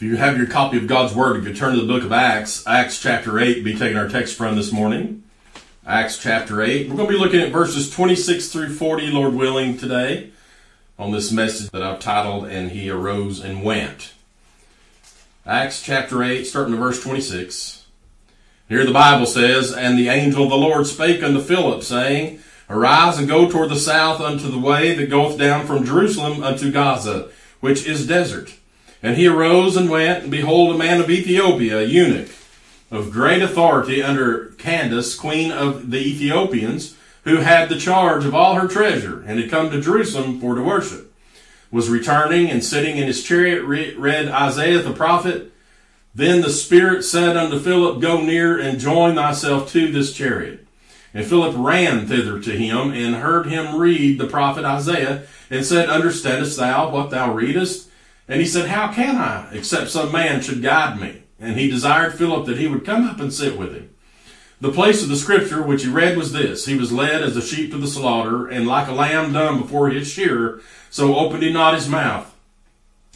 If you have your copy of God's Word, if you turn to the book of Acts, Acts chapter 8, be taking our text from this morning. Acts chapter 8. We're going to be looking at verses 26 through 40, Lord willing, today on this message that I've titled, And He Arose and Went. Acts chapter 8, starting to verse 26. Here the Bible says, And the angel of the Lord spake unto Philip, saying, Arise and go toward the south unto the way that goeth down from Jerusalem unto Gaza, which is desert. And he arose and went, and behold, a man of Ethiopia, a eunuch, of great authority under Candace, queen of the Ethiopians, who had the charge of all her treasure, and had come to Jerusalem for to worship, was returning and sitting in his chariot, read Isaiah the prophet. Then the Spirit said unto Philip, Go near and join thyself to this chariot. And Philip ran thither to him, and heard him read the prophet Isaiah, and said, Understandest thou what thou readest? And he said, How can I, except some man should guide me? And he desired Philip that he would come up and sit with him. The place of the scripture which he read was this He was led as a sheep to the slaughter, and like a lamb dumb before his shearer, so opened he not his mouth.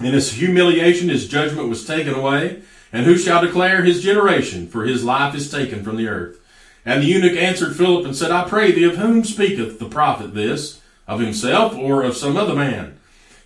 In his humiliation his judgment was taken away, and who shall declare his generation? For his life is taken from the earth. And the eunuch answered Philip and said, I pray thee, of whom speaketh the prophet this? Of himself or of some other man?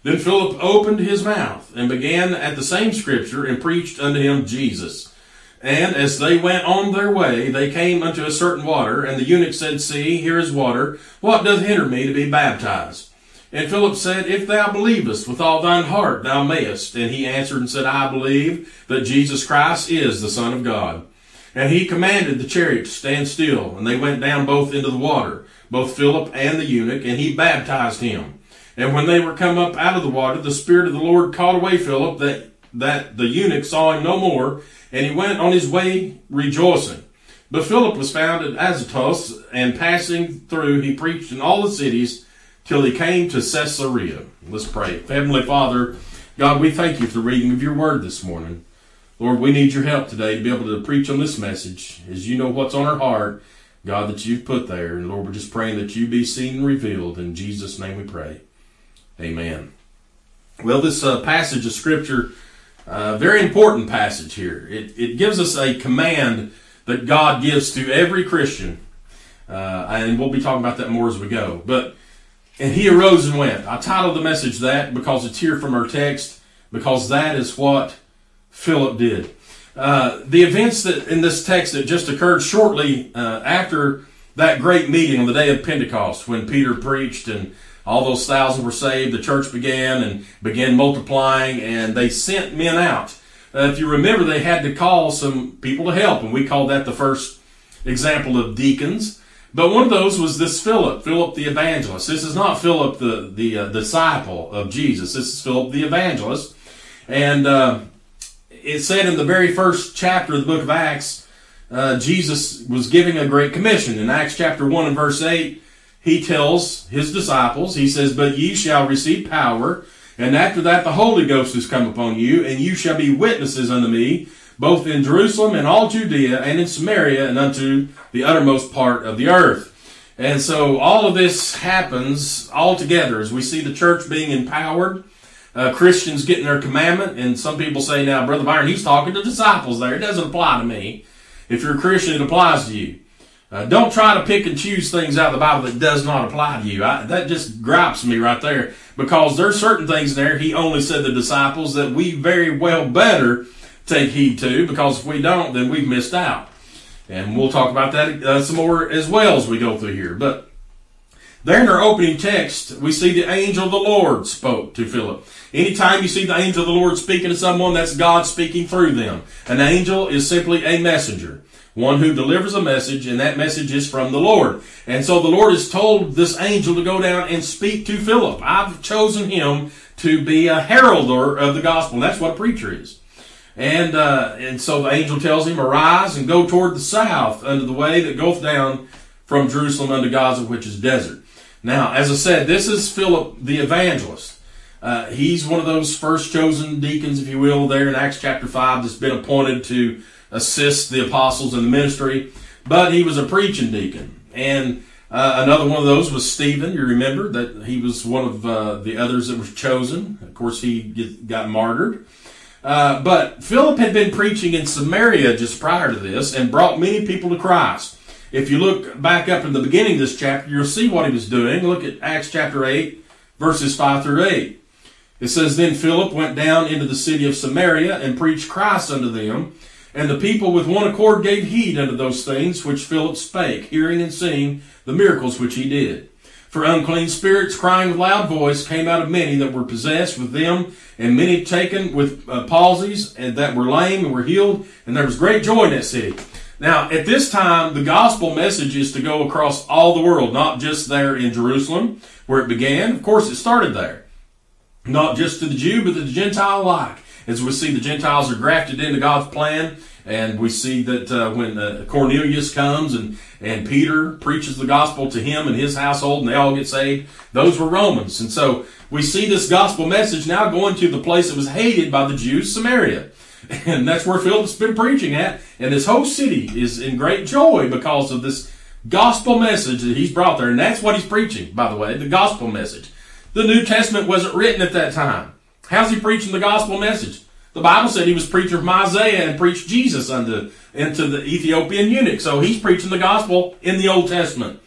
Then Philip opened his mouth and began at the same scripture and preached unto him Jesus. And as they went on their way, they came unto a certain water, and the eunuch said, See, here is water. What doth hinder me to be baptized? And Philip said, If thou believest with all thine heart, thou mayest. And he answered and said, I believe that Jesus Christ is the Son of God. And he commanded the chariot to stand still, and they went down both into the water, both Philip and the eunuch, and he baptized him. And when they were come up out of the water, the Spirit of the Lord caught away Philip, that, that the eunuch saw him no more, and he went on his way rejoicing. But Philip was found at Azotus, and passing through, he preached in all the cities till he came to Caesarea. Let's pray. Heavenly Father, God, we thank you for the reading of your word this morning. Lord, we need your help today to be able to preach on this message, as you know what's on our heart, God, that you've put there. And Lord, we're just praying that you be seen and revealed. In Jesus' name we pray. Amen. Well, this uh, passage of Scripture, uh, very important passage here. It, it gives us a command that God gives to every Christian. Uh, and we'll be talking about that more as we go. But, and he arose and went. I titled the message that because it's here from our text, because that is what Philip did. Uh, the events that in this text that just occurred shortly uh, after that great meeting on the day of Pentecost when Peter preached and all those thousand were saved. The church began and began multiplying, and they sent men out. Uh, if you remember, they had to call some people to help, and we call that the first example of deacons. But one of those was this Philip, Philip the evangelist. This is not Philip the the uh, disciple of Jesus. This is Philip the evangelist, and uh, it said in the very first chapter of the book of Acts, uh, Jesus was giving a great commission in Acts chapter one and verse eight he tells his disciples, he says, But ye shall receive power, and after that the Holy Ghost is come upon you, and you shall be witnesses unto me, both in Jerusalem and all Judea, and in Samaria, and unto the uttermost part of the earth. And so all of this happens all together as we see the church being empowered, uh, Christians getting their commandment, and some people say, now, Brother Byron, he's talking to disciples there. It doesn't apply to me. If you're a Christian, it applies to you. Uh, don't try to pick and choose things out of the Bible that does not apply to you. I, that just gripes me right there because there's certain things there he only said the disciples that we very well better take heed to because if we don't, then we've missed out. And we'll talk about that uh, some more as well as we go through here. But there in our opening text, we see the angel of the Lord spoke to Philip. Anytime you see the angel of the Lord speaking to someone, that's God speaking through them. An angel is simply a messenger one who delivers a message, and that message is from the Lord. And so the Lord has told this angel to go down and speak to Philip. I've chosen him to be a heralder of the gospel. And that's what a preacher is. And uh, and so the angel tells him, Arise and go toward the south unto the way that goeth down from Jerusalem unto Gaza, which is desert. Now, as I said, this is Philip the evangelist. Uh, he's one of those first chosen deacons, if you will, there in Acts chapter 5 that's been appointed to assist the apostles in the ministry, but he was a preaching deacon. And uh, another one of those was Stephen. You remember that he was one of uh, the others that was chosen. Of course, he get, got martyred. Uh, but Philip had been preaching in Samaria just prior to this and brought many people to Christ. If you look back up in the beginning of this chapter, you'll see what he was doing. Look at Acts chapter 8, verses 5 through 8. It says, Then Philip went down into the city of Samaria and preached Christ unto them. And the people with one accord gave heed unto those things which Philip spake, hearing and seeing the miracles which he did. For unclean spirits, crying with loud voice, came out of many that were possessed with them, and many taken with uh, palsies, and that were lame and were healed, and there was great joy in that city. Now, at this time, the gospel message is to go across all the world, not just there in Jerusalem, where it began. Of course, it started there. Not just to the Jew, but to the Gentile alike. As we see, the Gentiles are grafted into God's plan, and we see that uh, when uh, Cornelius comes and, and Peter preaches the gospel to him and his household, and they all get saved, those were Romans. And so we see this gospel message now going to the place that was hated by the Jews, Samaria. And that's where Philip's been preaching at. And this whole city is in great joy because of this gospel message that he's brought there. And that's what he's preaching, by the way, the gospel message. The New Testament wasn't written at that time. How's he preaching the gospel message? The Bible said he was preacher from Isaiah and preached Jesus unto into the Ethiopian eunuch. So he's preaching the gospel in the Old Testament.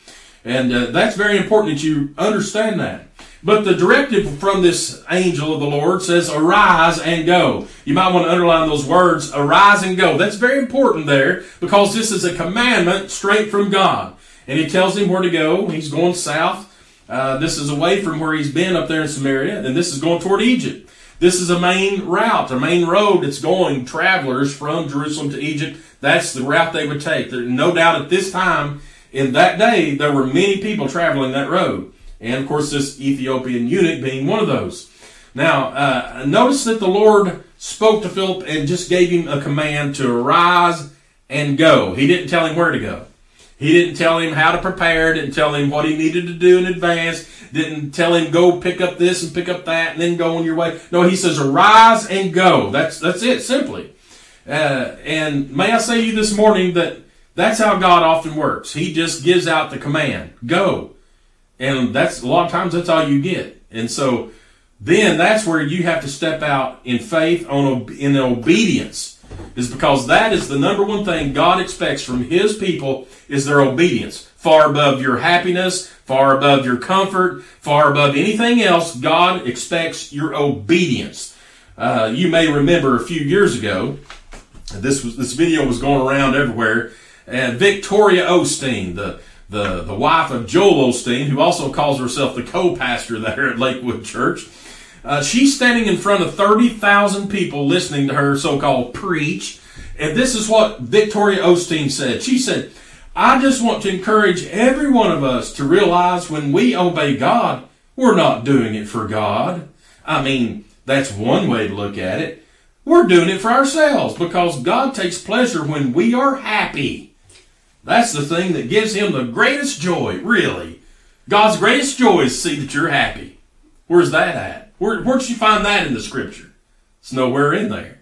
And uh, that's very important that you understand that. But the directive from this angel of the Lord says, arise and go. You might want to underline those words, arise and go. That's very important there because this is a commandment straight from God. And he tells him where to go. He's going south. Uh, this is away from where he's been up there in Samaria, and this is going toward Egypt. This is a main route, a main road that's going travelers from Jerusalem to Egypt. That's the route they would take. There's no doubt at this time, in that day, there were many people traveling that road. And of course, this Ethiopian eunuch being one of those. Now, uh, notice that the Lord spoke to Philip and just gave him a command to arise and go. He didn't tell him where to go. He didn't tell him how to prepare, didn't tell him what he needed to do in advance, didn't tell him go pick up this and pick up that and then go on your way. No, he says arise and go. That's, that's it, simply. Uh, and may I say you this morning that that's how God often works. He just gives out the command, go. And that's a lot of times that's all you get. And so then that's where you have to step out in faith on in obedience is because that is the number one thing God expects from his people is their obedience. Far above your happiness, far above your comfort, far above anything else, God expects your obedience. Uh, you may remember a few years ago, this was this video was going around everywhere, and Victoria Osteen, the the, the wife of Joel Osteen, who also calls herself the co-pastor there at Lakewood Church. Uh, she's standing in front of 30,000 people listening to her so-called preach. And this is what Victoria Osteen said. She said, I just want to encourage every one of us to realize when we obey God, we're not doing it for God. I mean, that's one way to look at it. We're doing it for ourselves because God takes pleasure when we are happy. That's the thing that gives him the greatest joy, really. God's greatest joy is to see that you're happy. Where's that at? Where, where'd you find that in the scripture? It's nowhere in there.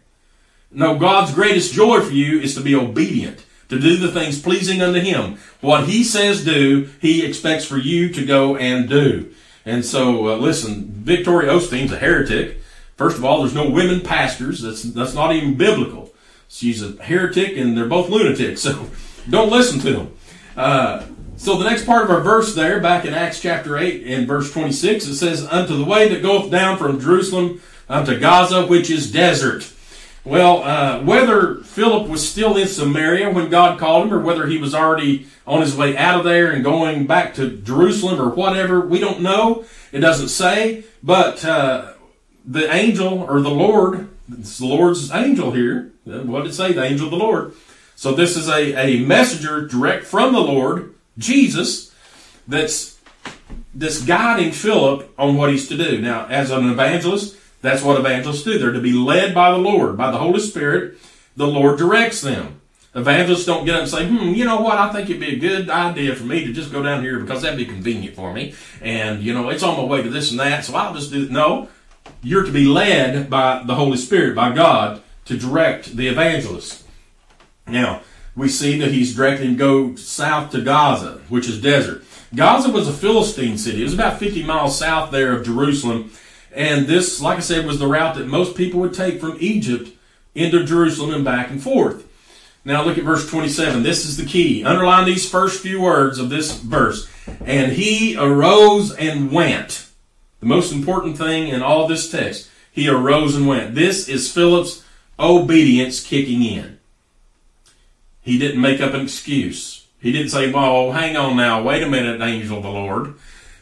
No, God's greatest joy for you is to be obedient, to do the things pleasing unto Him. What He says do, He expects for you to go and do. And so, uh, listen, Victoria Osteen's a heretic. First of all, there's no women pastors. That's, that's not even biblical. She's a heretic and they're both lunatics. So, don't listen to them. Uh, so the next part of our verse there, back in Acts chapter 8 and verse 26, it says, Unto the way that goeth down from Jerusalem unto Gaza, which is desert. Well, uh, whether Philip was still in Samaria when God called him, or whether he was already on his way out of there and going back to Jerusalem or whatever, we don't know. It doesn't say. But uh, the angel or the Lord, it's the Lord's angel here. What did it say? The angel of the Lord so this is a, a messenger direct from the Lord, Jesus, that's that's guiding Philip on what he's to do. Now, as an evangelist, that's what evangelists do. They're to be led by the Lord, by the Holy Spirit. The Lord directs them. Evangelists don't get up and say, hmm, you know what, I think it'd be a good idea for me to just go down here because that'd be convenient for me. And, you know, it's on my way to this and that, so I'll just do it. No, you're to be led by the Holy Spirit, by God, to direct the evangelist. Now, we see that he's directing go south to Gaza, which is desert. Gaza was a Philistine city. It was about 50 miles south there of Jerusalem. And this, like I said, was the route that most people would take from Egypt into Jerusalem and back and forth. Now look at verse 27. This is the key. Underline these first few words of this verse. And he arose and went. The most important thing in all this text. He arose and went. This is Philip's obedience kicking in. He didn't make up an excuse. He didn't say, well, hang on now, wait a minute, angel of the Lord.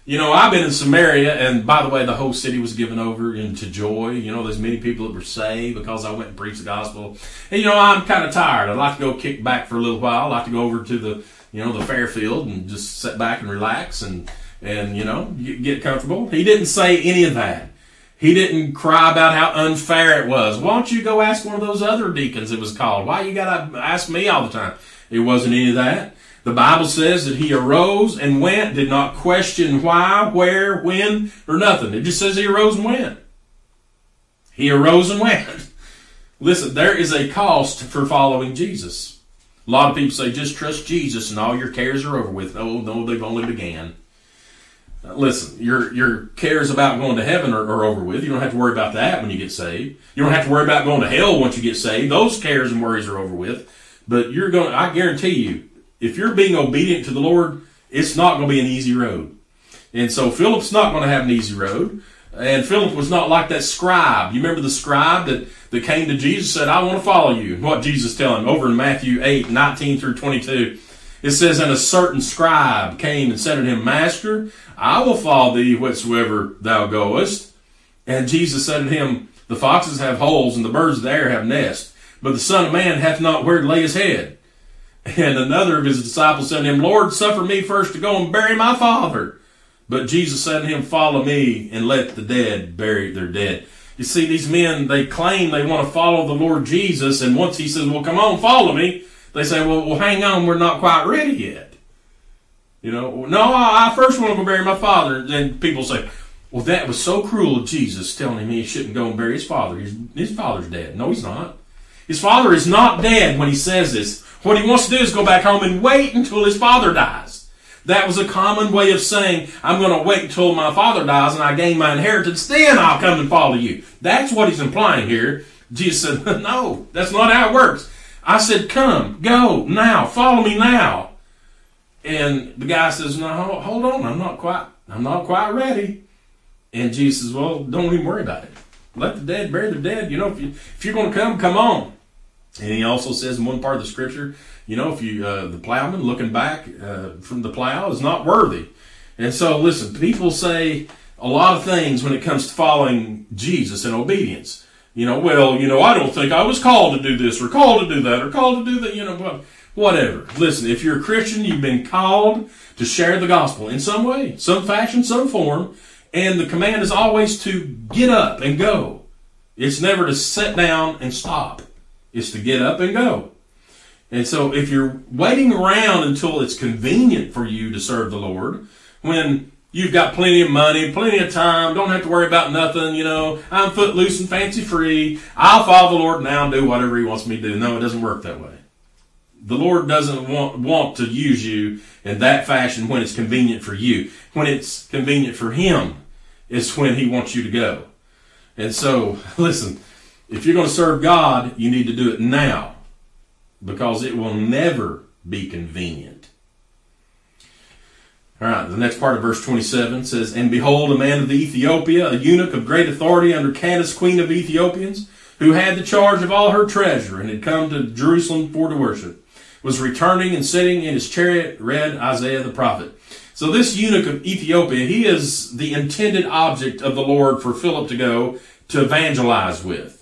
You know, I've been in Samaria, and by the way, the whole city was given over into joy. You know, there's many people that were saved because I went and preached the gospel. And, you know, I'm kind of tired. I'd like to go kick back for a little while. I'd like to go over to the, you know, the Fairfield and just sit back and relax and, and, you know, get comfortable. He didn't say any of that. He didn't cry about how unfair it was. Why don't you go ask one of those other deacons it was called? Why you gotta ask me all the time? It wasn't any of that. The Bible says that he arose and went, did not question why, where, when, or nothing. It just says he arose and went. He arose and went. Listen, there is a cost for following Jesus. A lot of people say, just trust Jesus and all your cares are over with. Oh, no, they've only began. Uh, listen, your your cares about going to heaven are, are, over with. You don't have to worry about that when you get saved. You don't have to worry about going to hell once you get saved. Those cares and worries are over with. But you're going. I guarantee you, if you're being obedient to the Lord, it's not going to be an easy road. And so Philip's not going to have an easy road. And Philip was not like that scribe. You remember the scribe that, that came to Jesus said, I want to follow you. What Jesus telling him over in Matthew 8, 19 through 22. It says, And a certain scribe came and said unto him, Master, I will follow thee whatsoever thou goest. And Jesus said unto him, The foxes have holes, and the birds of the air have nests, but the Son of Man hath not where to lay his head. And another of his disciples said to him, Lord, suffer me first to go and bury my father. But Jesus said to him, Follow me and let the dead bury their dead. You see, these men, they claim they want to follow the Lord Jesus, and once he says, Well, come on, follow me, they say, Well, well hang on, we're not quite ready yet. You know, no, I first want to go bury my father. And then people say, Well, that was so cruel of Jesus telling him he shouldn't go and bury his father. His, his father's dead. No, he's not. His father is not dead when he says this. What he wants to do is go back home and wait until his father dies. That was a common way of saying, I'm going to wait until my father dies and I gain my inheritance, then I'll come and follow you. That's what he's implying here. Jesus said, No, that's not how it works. I said, Come, go, now, follow me now. And the guy says, No, hold on, I'm not quite, I'm not quite ready. And Jesus says, Well, don't even worry about it. Let the dead bury the dead. You know, if, you, if you're going to come, come on. And he also says in one part of the scripture, you know, if you uh, the plowman looking back uh, from the plow is not worthy. And so, listen, people say a lot of things when it comes to following Jesus and obedience. You know, well, you know, I don't think I was called to do this or called to do that or called to do that. You know, whatever. Listen, if you're a Christian, you've been called to share the gospel in some way, some fashion, some form, and the command is always to get up and go. It's never to sit down and stop is to get up and go. And so if you're waiting around until it's convenient for you to serve the Lord, when you've got plenty of money, plenty of time, don't have to worry about nothing, you know, I'm footloose and fancy free, I'll follow the Lord now and do whatever He wants me to do. No, it doesn't work that way. The Lord doesn't want, want to use you in that fashion when it's convenient for you. When it's convenient for Him is when He wants you to go. And so, listen, if you're going to serve God, you need to do it now because it will never be convenient. All right, the next part of verse 27 says, And behold, a man of the Ethiopia, a eunuch of great authority under Candace, queen of Ethiopians, who had the charge of all her treasure and had come to Jerusalem for to worship, was returning and sitting in his chariot, read Isaiah the prophet. So this eunuch of Ethiopia, he is the intended object of the Lord for Philip to go to evangelize with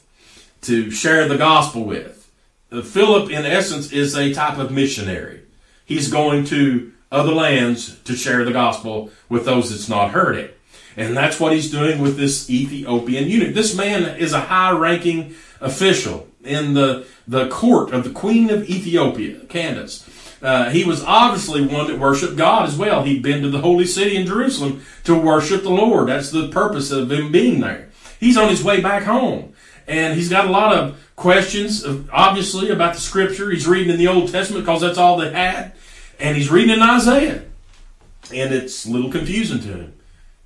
to share the gospel with. Uh, Philip, in essence, is a type of missionary. He's going to other lands to share the gospel with those that's not heard it. And that's what he's doing with this Ethiopian eunuch. This man is a high ranking official in the, the court of the Queen of Ethiopia, Candace. Uh, he was obviously one that worshiped God as well. He'd been to the holy city in Jerusalem to worship the Lord. That's the purpose of him being there. He's on his way back home. And he's got a lot of questions, obviously, about the scripture. He's reading in the Old Testament because that's all they had. And he's reading in Isaiah. And it's a little confusing to him.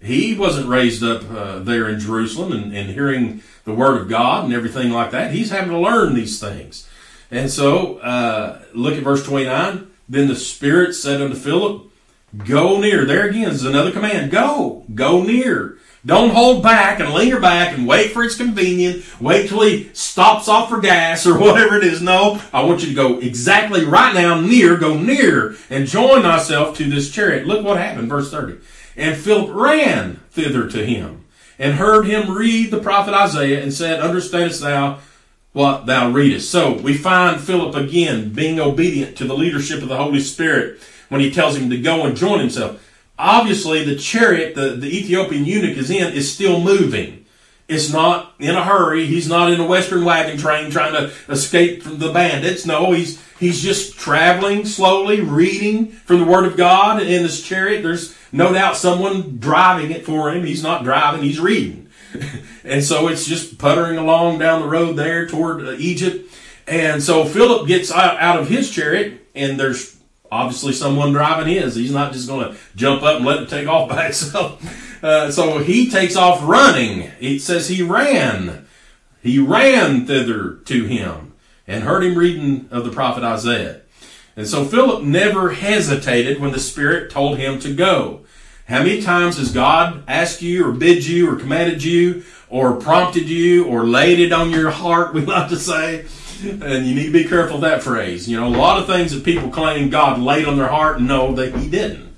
He wasn't raised up uh, there in Jerusalem and, and hearing the word of God and everything like that. He's having to learn these things. And so, uh, look at verse 29. Then the Spirit said unto Philip, Go near. There again is another command. Go. Go near. Don't hold back and linger back and wait for it's convenient. Wait till he stops off for gas or whatever it is. No, I want you to go exactly right now near, go near and join thyself to this chariot. Look what happened, verse 30. And Philip ran thither to him and heard him read the prophet Isaiah and said, Understandest thou what thou readest? So we find Philip again being obedient to the leadership of the Holy Spirit when he tells him to go and join himself. Obviously, the chariot the, the Ethiopian eunuch is in is still moving. It's not in a hurry. He's not in a western wagon train trying to escape from the bandits. No, he's he's just traveling slowly, reading from the Word of God in this chariot. There's no doubt someone driving it for him. He's not driving; he's reading. and so it's just puttering along down the road there toward uh, Egypt. And so Philip gets out of his chariot, and there's obviously someone driving his. He's not just going to jump up and let it take off by itself. Uh, so he takes off running. It says he ran. He ran thither to him and heard him reading of the prophet Isaiah. And so Philip never hesitated when the Spirit told him to go. How many times has God asked you or bid you or commanded you or prompted you or laid it on your heart, we like to say? and you need to be careful of that phrase. You know, a lot of things that people claim God laid on their heart, no, that He didn't.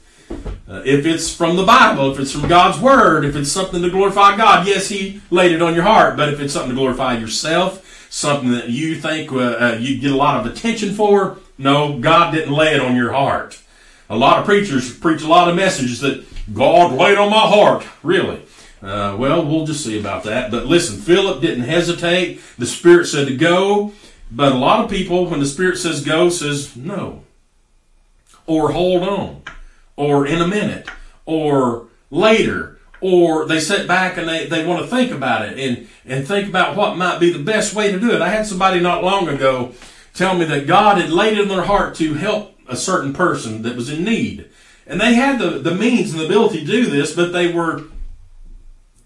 Uh, if it's from the Bible, if it's from God's Word, if it's something to glorify God, yes, He laid it on your heart. But if it's something to glorify yourself, something that you think uh, uh, you get a lot of attention for, no, God didn't lay it on your heart. A lot of preachers preach a lot of messages that God laid on my heart. Really? Uh, well, we'll just see about that. But listen, Philip didn't hesitate. The Spirit said to go. But a lot of people, when the Spirit says go, says no. Or hold on. Or in a minute. Or later. Or they sit back and they, they want to think about it and, and think about what might be the best way to do it. I had somebody not long ago tell me that God had laid it in their heart to help a certain person that was in need. And they had the, the means and the ability to do this, but they were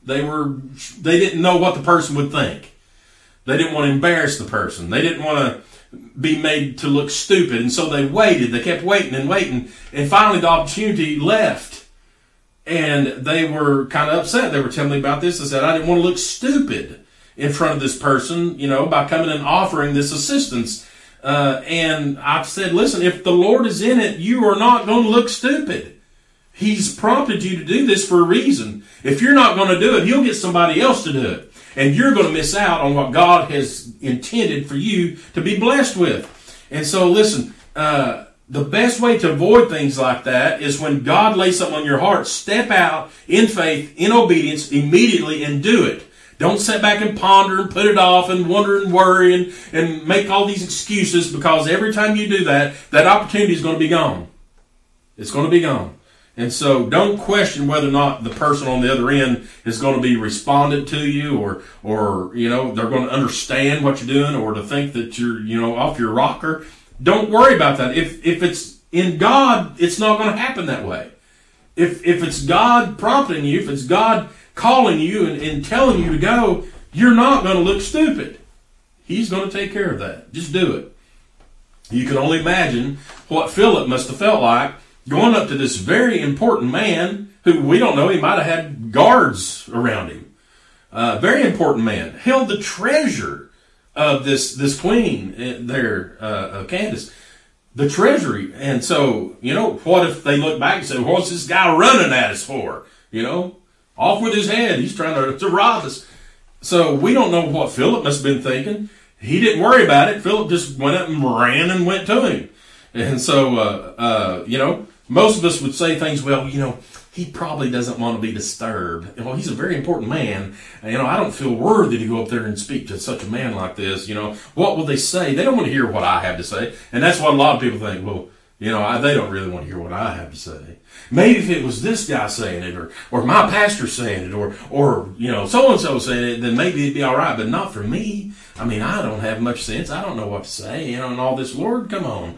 they were they didn't know what the person would think. They didn't want to embarrass the person. They didn't want to be made to look stupid. And so they waited. They kept waiting and waiting. And finally the opportunity left. And they were kind of upset. They were telling me about this. They said, I didn't want to look stupid in front of this person, you know, by coming and offering this assistance. Uh, and I said, listen, if the Lord is in it, you are not going to look stupid. He's prompted you to do this for a reason. If you're not going to do it, He'll get somebody else to do it and you're going to miss out on what God has intended for you to be blessed with. And so, listen, uh, the best way to avoid things like that is when God lays something on your heart, step out in faith, in obedience, immediately and do it. Don't sit back and ponder and put it off and wonder and worry and, and make all these excuses because every time you do that, that opportunity is going to be gone. It's going to be gone. And so don't question whether or not the person on the other end is going to be responded to you or, or, you know, they're going to understand what you're doing or to think that you're, you know, off your rocker. Don't worry about that. If, if it's in God, it's not going to happen that way. If, if it's God prompting you, if it's God calling you and, and telling you to go, you're not going to look stupid. He's going to take care of that. Just do it. You can only imagine what Philip must have felt like going up to this very important man who we don't know, he might have had guards around him. Uh, very important man, held the treasure of this this queen uh, there, uh, Candace, the treasury. And so, you know, what if they look back and say, "What's this guy running at us for?" You know, off with his head. He's trying to, to rob us. So we don't know what Philip must have been thinking. He didn't worry about it. Philip just went up and ran and went to him. And so, uh, uh, you know, most of us would say things, well, you know, he probably doesn't want to be disturbed. Well, he's a very important man. You know, I don't feel worthy to go up there and speak to such a man like this. You know, what will they say? They don't want to hear what I have to say. And that's what a lot of people think. Well, you know, I, they don't really want to hear what I have to say. Maybe if it was this guy saying it, or or my pastor saying it, or or you know, so and so saying it, then maybe it'd be all right. But not for me. I mean, I don't have much sense. I don't know what to say. You know, and all this. Lord, come on.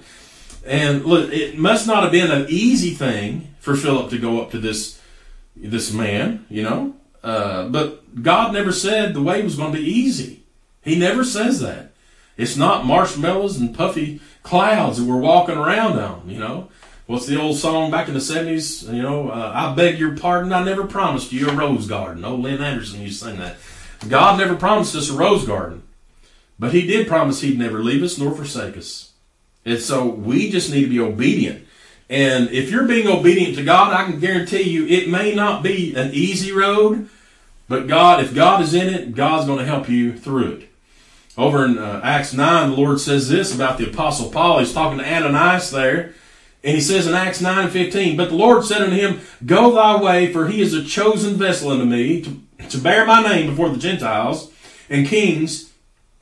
And look, it must not have been an easy thing for Philip to go up to this this man, you know. Uh, but God never said the way was going to be easy. He never says that. It's not marshmallows and puffy clouds that we're walking around on, you know. What's the old song back in the 70s? You know, uh, I beg your pardon, I never promised you a rose garden. Oh, Lynn Anderson used to sing that. God never promised us a rose garden, but He did promise He'd never leave us nor forsake us. And so we just need to be obedient. And if you're being obedient to God, I can guarantee you it may not be an easy road, but God, if God is in it, God's going to help you through it. Over in uh, Acts 9, the Lord says this about the Apostle Paul. He's talking to Ananias there. And he says in Acts 9 15, But the Lord said unto him, Go thy way, for he is a chosen vessel unto me to, to bear my name before the Gentiles and kings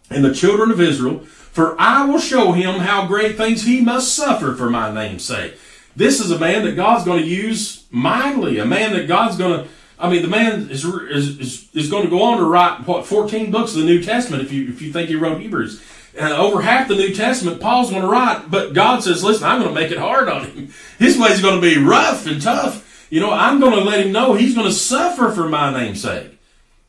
and the children of Israel. For I will show him how great things he must suffer for my name's sake. This is a man that God's going to use mightily, a man that God's going to I mean, the man is, is, is, going to go on to write, what, 14 books of the New Testament if you, if you think he wrote Hebrews. And over half the New Testament, Paul's going to write, but God says, listen, I'm going to make it hard on him. His way's going to be rough and tough. You know, I'm going to let him know he's going to suffer for my name's sake.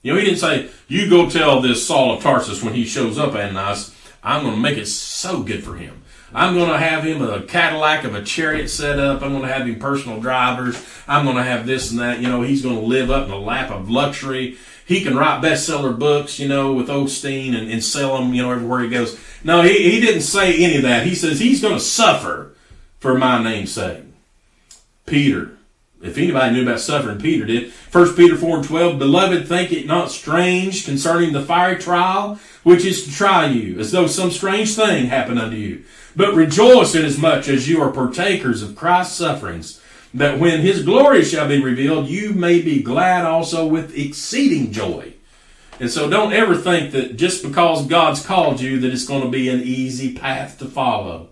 You know, he didn't say, you go tell this Saul of Tarsus when he shows up, Ananias, I'm going to make it so good for him. I'm going to have him a Cadillac of a chariot set up. I'm going to have him personal drivers. I'm going to have this and that. You know, he's going to live up in the lap of luxury. He can write bestseller books, you know, with Osteen and, and sell them, you know, everywhere he goes. No, he, he didn't say any of that. He says he's going to suffer for my name's sake. Peter. If anybody knew about suffering, Peter did. 1 Peter 4 and 12, Beloved, think it not strange concerning the fiery trial, which is to try you, as though some strange thing happened unto you. But rejoice inasmuch as you are partakers of Christ's sufferings, that when his glory shall be revealed, you may be glad also with exceeding joy. And so don't ever think that just because God's called you that it's going to be an easy path to follow.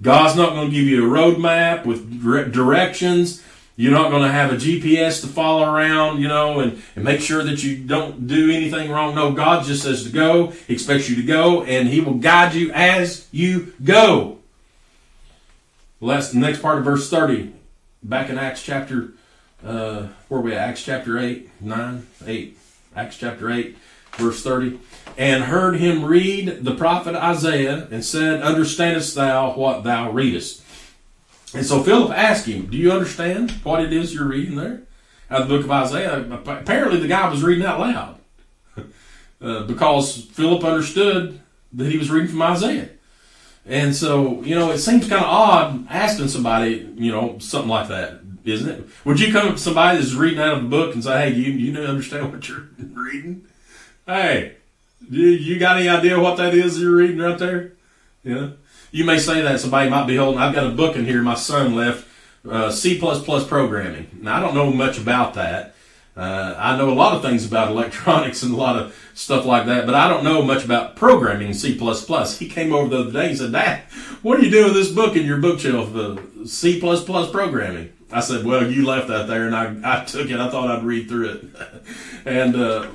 God's not going to give you a roadmap with directions. You're not going to have a GPS to follow around, you know, and, and make sure that you don't do anything wrong. No, God just says to go, He expects you to go, and He will guide you as you go. Well, that's the next part of verse 30. Back in Acts chapter, uh, where we at? Acts chapter 8, 9, 8. Acts chapter 8, verse 30. And heard him read the prophet Isaiah, and said, Understandest thou what thou readest? And so Philip asked him, Do you understand what it is you're reading there? Out of the book of Isaiah. Apparently, the guy was reading out loud uh, because Philip understood that he was reading from Isaiah. And so, you know, it seems kind of odd asking somebody, you know, something like that, isn't it? Would you come up to somebody that's reading out of a book and say, hey, you, you understand what you're reading? Hey, you, you got any idea what that is you're reading right there? Yeah. You may say that somebody might be holding. I've got a book in here. My son left uh, C++ programming. Now I don't know much about that. Uh, I know a lot of things about electronics and a lot of stuff like that, but I don't know much about programming in C++. He came over the other day and said, Dad, what are you doing with this book in your bookshelf, the C++ programming? I said, well, you left that there and I, I took it. I thought I'd read through it. and, uh,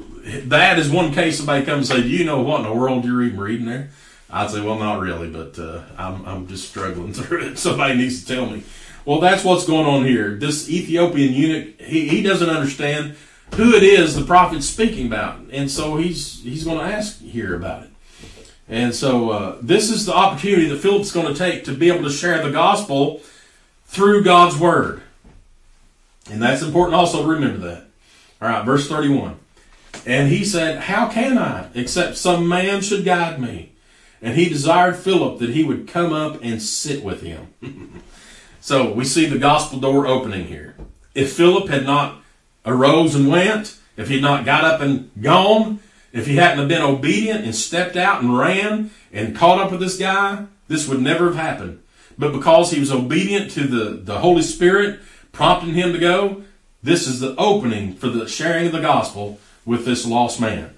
that is one case somebody comes and say, do you know what in the world you're even reading there? I'd say, well, not really, but uh, I'm, I'm just struggling through it. Somebody needs to tell me. Well, that's what's going on here. This Ethiopian eunuch, he, he doesn't understand who it is the prophet's speaking about, and so he's he's going to ask here about it. And so uh, this is the opportunity that Philip's going to take to be able to share the gospel through God's word, and that's important also remember that. All right, verse thirty-one. And he said, How can I, except some man should guide me? And he desired Philip that he would come up and sit with him. so we see the gospel door opening here. If Philip had not arose and went, if he had not got up and gone, if he hadn't have been obedient and stepped out and ran and caught up with this guy, this would never have happened. But because he was obedient to the, the Holy Spirit prompting him to go, this is the opening for the sharing of the gospel with this lost man.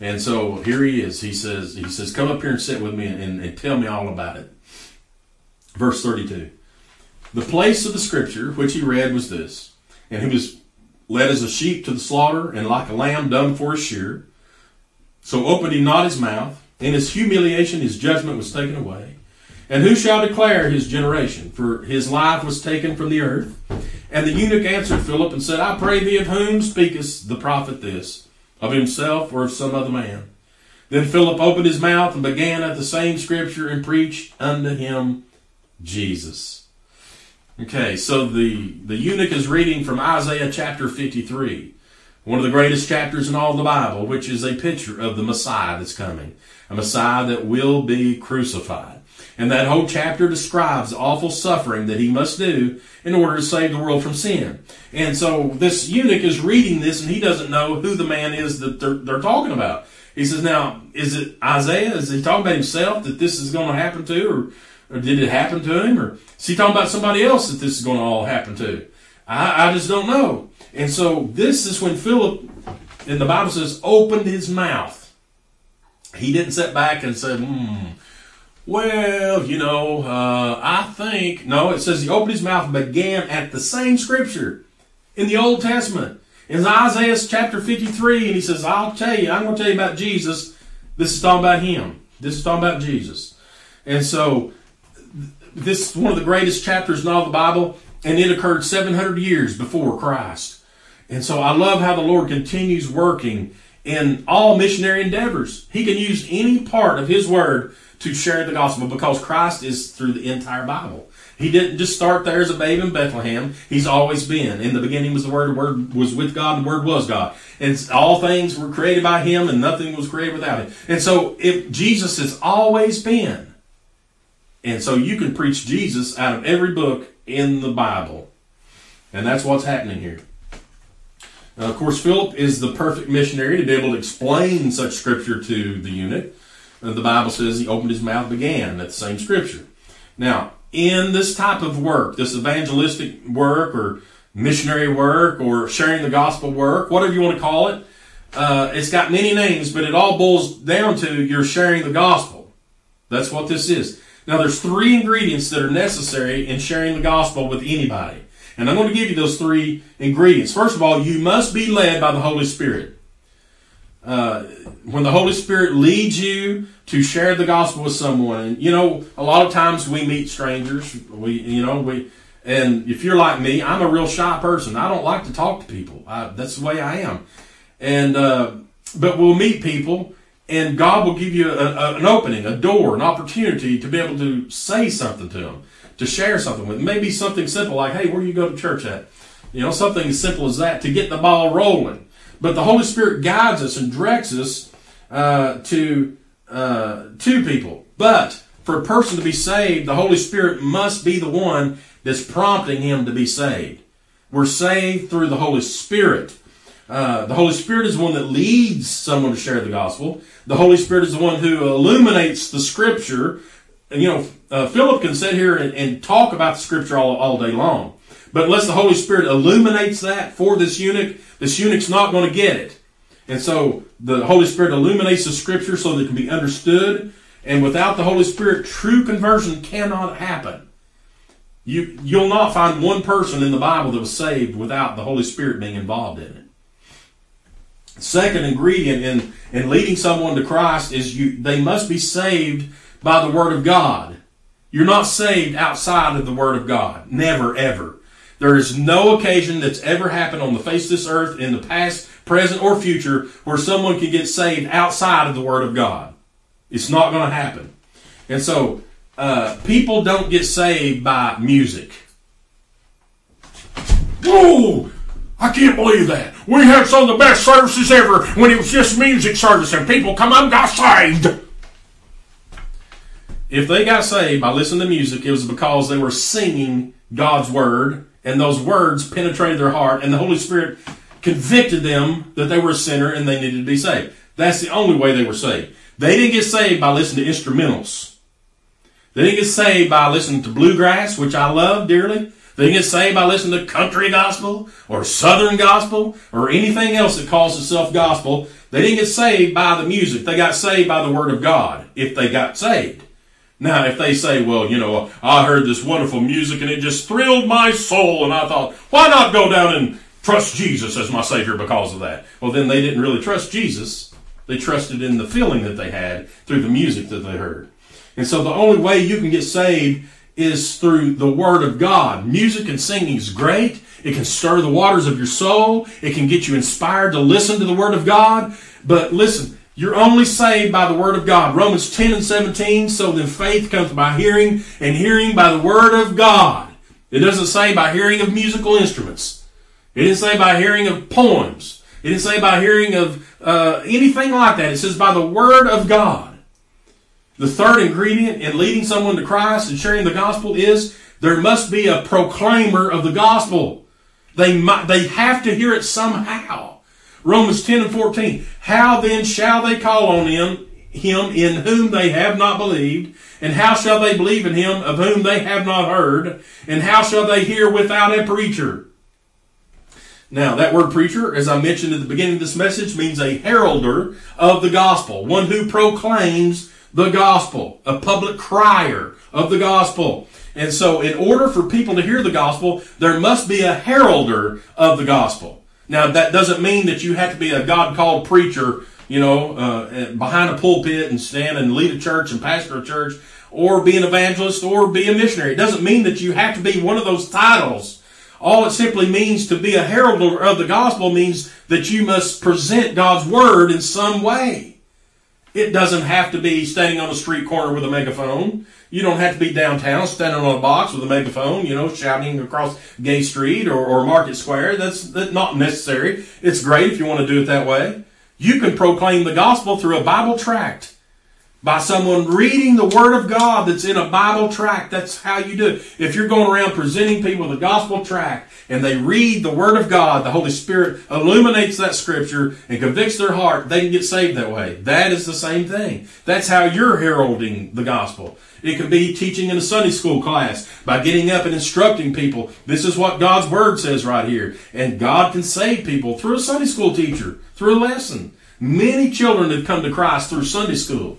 And so here he is. He says, he says, come up here and sit with me and, and tell me all about it. Verse 32. The place of the scripture which he read was this, and he was led as a sheep to the slaughter, and like a lamb dumb for a shear. So opened he not his mouth. In his humiliation his judgment was taken away. And who shall declare his generation? For his life was taken from the earth. And the eunuch answered Philip and said, I pray thee, of whom speakest the prophet this? Of himself or of some other man? Then Philip opened his mouth and began at the same scripture and preached unto him Jesus. Okay, so the, the eunuch is reading from Isaiah chapter 53, one of the greatest chapters in all the Bible, which is a picture of the Messiah that's coming, a Messiah that will be crucified. And that whole chapter describes the awful suffering that he must do in order to save the world from sin. And so this eunuch is reading this and he doesn't know who the man is that they're, they're talking about. He says, now, is it Isaiah? Is he talking about himself that this is going to happen to? Or, or did it happen to him? Or is he talking about somebody else that this is going to all happen to? I, I just don't know. And so this is when Philip, and the Bible says, opened his mouth. He didn't sit back and say, hmm, well, you know, uh, I think. No, it says he opened his mouth and began at the same scripture in the Old Testament. In Isaiah chapter 53, and he says, I'll tell you, I'm going to tell you about Jesus. This is talking about him. This is talking about Jesus. And so, this is one of the greatest chapters in all the Bible, and it occurred 700 years before Christ. And so, I love how the Lord continues working in all missionary endeavors. He can use any part of His Word to share the gospel because Christ is through the entire Bible. He didn't just start there as a babe in Bethlehem. He's always been. In the beginning was the Word, the Word was with God, the Word was God. And all things were created by Him, and nothing was created without Him. And so, if Jesus has always been, and so you can preach Jesus out of every book in the Bible. And that's what's happening here. Now, of course, Philip is the perfect missionary to be able to explain such scripture to the eunuch. The Bible says he opened his mouth, began at the same scripture. Now, in this type of work, this evangelistic work or missionary work or sharing the gospel work, whatever you want to call it, uh, it's got many names, but it all boils down to you're sharing the gospel. That's what this is. Now, there's three ingredients that are necessary in sharing the gospel with anybody. And I'm going to give you those three ingredients. First of all, you must be led by the Holy Spirit. Uh, when the Holy Spirit leads you to share the gospel with someone, and you know, a lot of times we meet strangers. We, you know, we, and if you're like me, I'm a real shy person. I don't like to talk to people. I, that's the way I am. And uh, but we'll meet people, and God will give you a, a, an opening, a door, an opportunity to be able to say something to them, to share something with. Them. Maybe something simple like, "Hey, where do you go to church at?" You know, something as simple as that to get the ball rolling. But the Holy Spirit guides us and directs us uh, to uh, to people. But for a person to be saved, the Holy Spirit must be the one that's prompting him to be saved. We're saved through the Holy Spirit. Uh, the Holy Spirit is the one that leads someone to share the gospel. The Holy Spirit is the one who illuminates the Scripture. And, you know, uh, Philip can sit here and, and, talk about the Scripture all, all day long. But unless the Holy Spirit illuminates that for this eunuch, this eunuch's not going to get it. And so the Holy Spirit illuminates the scripture so that it can be understood. And without the Holy Spirit, true conversion cannot happen. You, you'll not find one person in the Bible that was saved without the Holy Spirit being involved in it. Second ingredient in, in leading someone to Christ is you, they must be saved by the Word of God. You're not saved outside of the Word of God. Never, ever. There is no occasion that's ever happened on the face of this earth in the past, present, or future where someone can get saved outside of the Word of God. It's not going to happen. And so, uh, people don't get saved by music. Whoa! I can't believe that. We had some of the best services ever when it was just music service and people come up and got saved. If they got saved by listening to music, it was because they were singing God's Word and those words penetrated their heart, and the Holy Spirit convicted them that they were a sinner and they needed to be saved. That's the only way they were saved. They didn't get saved by listening to instrumentals. They didn't get saved by listening to bluegrass, which I love dearly. They didn't get saved by listening to country gospel or southern gospel or anything else that calls itself gospel. They didn't get saved by the music. They got saved by the word of God if they got saved. Now, if they say, well, you know, I heard this wonderful music and it just thrilled my soul, and I thought, why not go down and trust Jesus as my Savior because of that? Well, then they didn't really trust Jesus. They trusted in the feeling that they had through the music that they heard. And so the only way you can get saved is through the Word of God. Music and singing is great. It can stir the waters of your soul. It can get you inspired to listen to the Word of God. But listen, you're only saved by the Word of God. Romans 10 and 17, so then faith comes by hearing, and hearing by the Word of God. It doesn't say by hearing of musical instruments. It didn't say by hearing of poems. It didn't say by hearing of uh, anything like that. It says by the Word of God. The third ingredient in leading someone to Christ and sharing the gospel is there must be a proclaimer of the gospel. They, might, they have to hear it somehow. Romans 10 and 14. How then shall they call on him, him in whom they have not believed? And how shall they believe in him of whom they have not heard? And how shall they hear without a preacher? Now, that word preacher, as I mentioned at the beginning of this message, means a heralder of the gospel, one who proclaims the gospel, a public crier of the gospel. And so, in order for people to hear the gospel, there must be a heralder of the gospel. Now, that doesn't mean that you have to be a God called preacher, you know, uh, behind a pulpit and stand and lead a church and pastor a church, or be an evangelist, or be a missionary. It doesn't mean that you have to be one of those titles all it simply means to be a herald of the gospel means that you must present God's word in some way. It doesn't have to be standing on a street corner with a megaphone. You don't have to be downtown standing on a box with a megaphone, you know, shouting across Gay Street or, or Market Square. That's, that's not necessary. It's great if you want to do it that way. You can proclaim the gospel through a Bible tract by someone reading the Word of God that's in a Bible tract. That's how you do it. If you're going around presenting people the gospel tract and they read the Word of God, the Holy Spirit illuminates that scripture and convicts their heart, they can get saved that way. That is the same thing. That's how you're heralding the gospel. It could be teaching in a Sunday school class by getting up and instructing people. This is what God's Word says right here. And God can save people through a Sunday school teacher, through a lesson. Many children have come to Christ through Sunday school.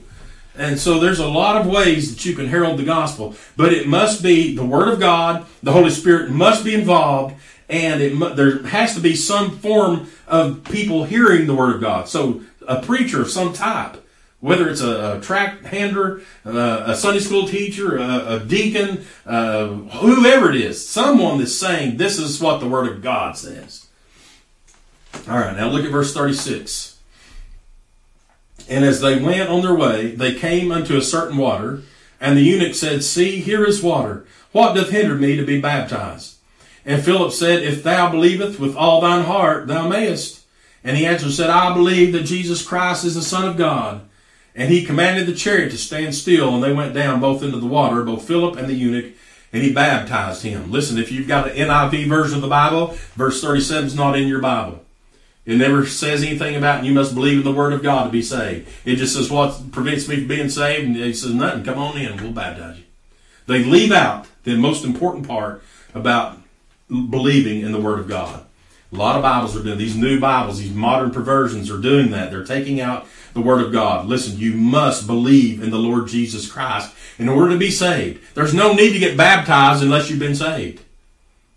And so there's a lot of ways that you can herald the gospel, but it must be the Word of God, the Holy Spirit must be involved, and it, there has to be some form of people hearing the Word of God. So a preacher of some type, whether it's a, a tract hander, uh, a Sunday school teacher, a, a deacon, uh, whoever it is, someone that's saying this is what the Word of God says. All right, now look at verse 36. And as they went on their way, they came unto a certain water, and the eunuch said, See, here is water. What doth hinder me to be baptized? And Philip said, If thou believest with all thine heart, thou mayest. And he answered, said, I believe that Jesus Christ is the Son of God. And he commanded the chariot to stand still, and they went down both into the water, both Philip and the eunuch, and he baptized him. Listen, if you've got an NIV version of the Bible, verse 37 is not in your Bible. It never says anything about you must believe in the Word of God to be saved. It just says what prevents me from being saved, and it says nothing. Come on in, we'll baptize you. They leave out the most important part about believing in the Word of God. A lot of Bibles are doing these new Bibles, these modern perversions are doing that. They're taking out the Word of God. Listen, you must believe in the Lord Jesus Christ in order to be saved. There's no need to get baptized unless you've been saved.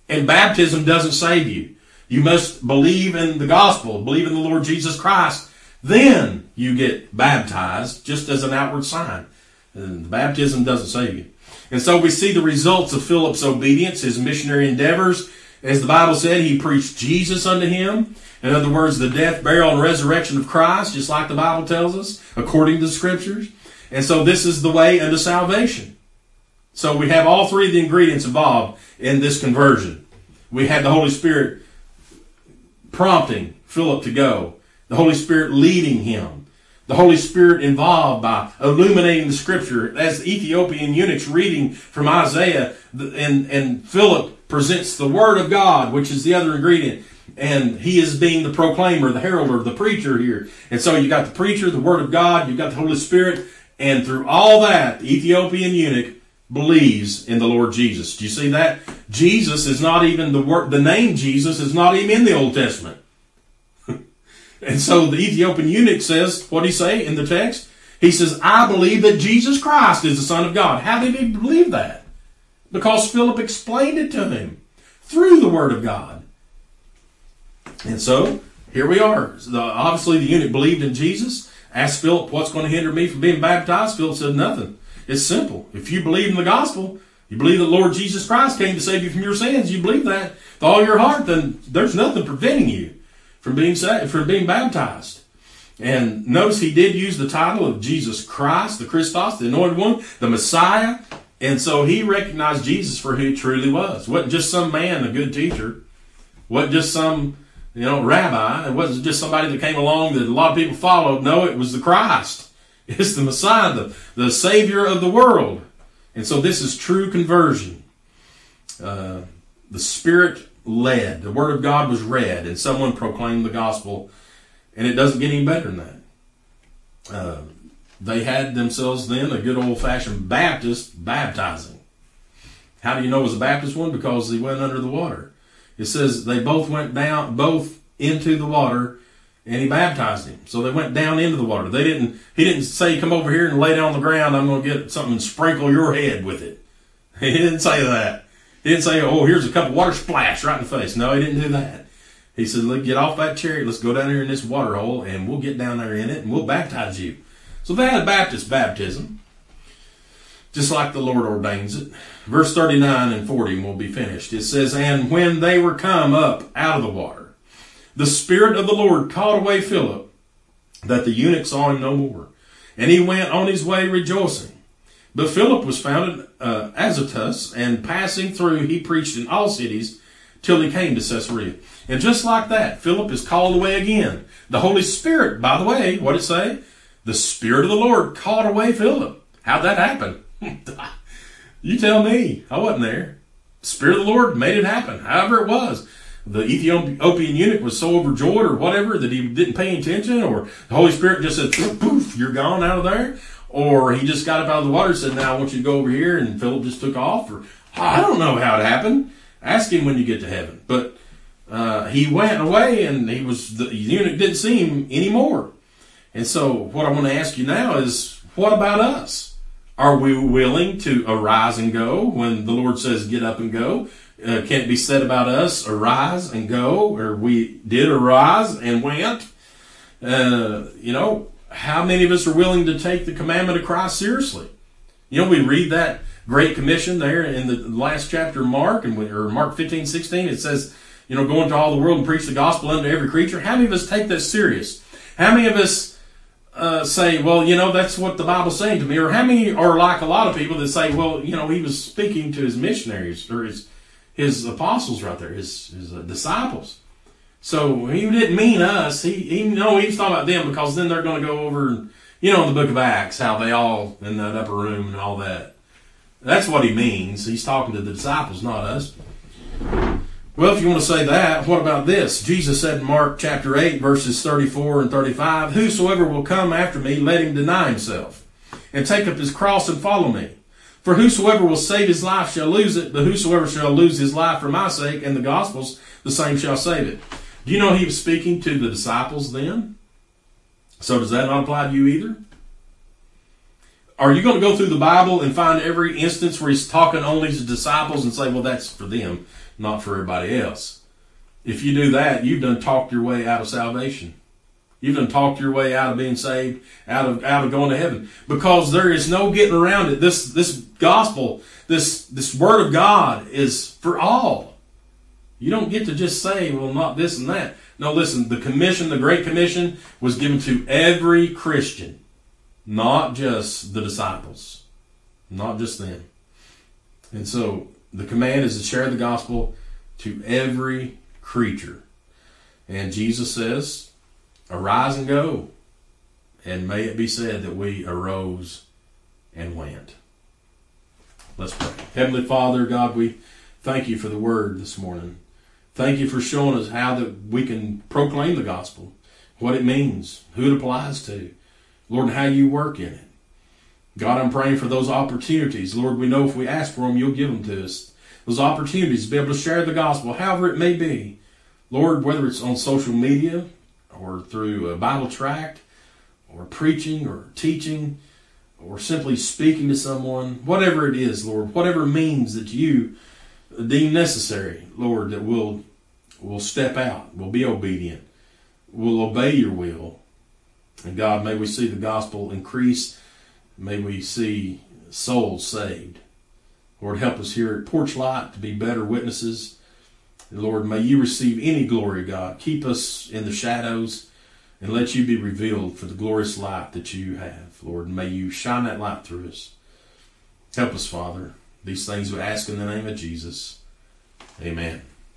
And baptism doesn't save you. You must believe in the gospel, believe in the Lord Jesus Christ. Then you get baptized just as an outward sign. And baptism doesn't save you. And so we see the results of Philip's obedience, his missionary endeavors. As the Bible said, he preached Jesus unto him. In other words, the death, burial, and resurrection of Christ, just like the Bible tells us, according to the scriptures. And so this is the way unto salvation. So we have all three of the ingredients involved in this conversion. We had the Holy Spirit prompting Philip to go, the Holy Spirit leading him, the Holy Spirit involved by illuminating the scripture. As the Ethiopian eunuch's reading from Isaiah, and, and Philip presents the Word of God, which is the other ingredient. And he is being the proclaimer, the heralder, the preacher here. And so you got the preacher, the Word of God, you've got the Holy Spirit, and through all that, the Ethiopian eunuch believes in the Lord Jesus. Do you see that? Jesus is not even the word, the name Jesus is not even in the Old Testament. and so the Ethiopian eunuch says, what did he say in the text? He says, I believe that Jesus Christ is the Son of God. How did he believe that? Because Philip explained it to him through the Word of God. And so, here we are. The, obviously, the eunuch believed in Jesus. Asked Philip, what's going to hinder me from being baptized? Philip said, nothing. It's simple. If you believe in the gospel, You believe that Lord Jesus Christ came to save you from your sins. You believe that with all your heart, then there's nothing preventing you from being saved, from being baptized. And notice he did use the title of Jesus Christ, the Christos, the anointed one, the Messiah. And so he recognized Jesus for who he truly was. Wasn't just some man, a good teacher. Wasn't just some, you know, rabbi. It wasn't just somebody that came along that a lot of people followed. No, it was the Christ. It's the Messiah, the, the Savior of the world. And so this is true conversion. Uh, the Spirit led. The Word of God was read, and someone proclaimed the gospel and it doesn't get any better than that. Uh, they had themselves then a good old fashioned Baptist baptizing. How do you know it was a Baptist one? Because he went under the water. It says they both went down, both into the water, and he baptized him. So they went down into the water. They didn't. He didn't say, "Come over here and lay down on the ground. I'm going to get something and sprinkle your head with it." He didn't say that. He didn't say, "Oh, here's a cup of water splash right in the face." No, he didn't do that. He said, Look, get off that chariot. Let's go down here in this water hole and we'll get down there in it and we'll baptize you. So they had a Baptist baptism, just like the Lord ordains it. Verse 39 and 40 will be finished. It says, And when they were come up out of the water, the Spirit of the Lord caught away Philip, that the eunuch saw him no more. And he went on his way rejoicing. But Philip was found at uh, Azotus, and passing through, he preached in all cities till he came to Caesarea. And just like that, Philip is called away again. The Holy Spirit, by the way, what it say? The Spirit of the Lord called away Philip. How'd that happen? you tell me. I wasn't there. Spirit of the Lord made it happen. However it was. The Ethiopian eunuch was so overjoyed or whatever that he didn't pay attention or the Holy Spirit just said, poof, you're gone out of there. Or he just got up out of the water and said, now I want you to go over here and Philip just took off. Or I don't know how it happened. Ask him when you get to heaven. But uh, he went away and he was the eunuch didn't see him anymore. And so what I want to ask you now is what about us? Are we willing to arise and go when the Lord says get up and go? Uh, can it be said about us arise and go or we did arise and went? Uh, you know, how many of us are willing to take the commandment of Christ seriously? You know, we read that Great Commission there in the last chapter of Mark, and or Mark 15, 16, it says, you know, go into all the world and preach the gospel unto every creature. How many of us take that serious? How many of us uh, say, well, you know, that's what the Bible's saying to me? Or how many are like a lot of people that say, well, you know, he was speaking to his missionaries or his, his apostles right there, his, his uh, disciples. So he didn't mean us. He, he, no, he was talking about them because then they're going to go over you know, in the book of Acts, how they all in that upper room and all that. That's what he means. He's talking to the disciples, not us. Well, if you want to say that, what about this? Jesus said in Mark chapter 8, verses 34 and 35, Whosoever will come after me, let him deny himself, and take up his cross and follow me. For whosoever will save his life shall lose it, but whosoever shall lose his life for my sake and the gospel's, the same shall save it. Do you know he was speaking to the disciples then? So does that not apply to you either? Are you going to go through the Bible and find every instance where he's talking only to disciples and say, well, that's for them, not for everybody else? If you do that, you've done talked your way out of salvation. You've done talked your way out of being saved, out of out of going to heaven. Because there is no getting around it. This this gospel, this this word of God is for all. You don't get to just say, well, not this and that. No, listen, the commission, the Great Commission, was given to every Christian. Not just the disciples, not just them. And so the command is to share the gospel to every creature. And Jesus says, Arise and go. And may it be said that we arose and went. Let's pray. Heavenly Father, God, we thank you for the word this morning. Thank you for showing us how that we can proclaim the gospel, what it means, who it applies to. Lord, and how you work in it. God, I'm praying for those opportunities. Lord, we know if we ask for them, you'll give them to us. Those opportunities to be able to share the gospel, however it may be. Lord, whether it's on social media or through a Bible tract or preaching or teaching or simply speaking to someone, whatever it is, Lord, whatever means that you deem necessary, Lord, that we'll, we'll step out, we'll be obedient, we'll obey your will, and God, may we see the gospel increase. May we see souls saved. Lord, help us here at Porch Light to be better witnesses. Lord, may you receive any glory, God. Keep us in the shadows and let you be revealed for the glorious light that you have, Lord. May you shine that light through us. Help us, Father. These things we ask in the name of Jesus. Amen.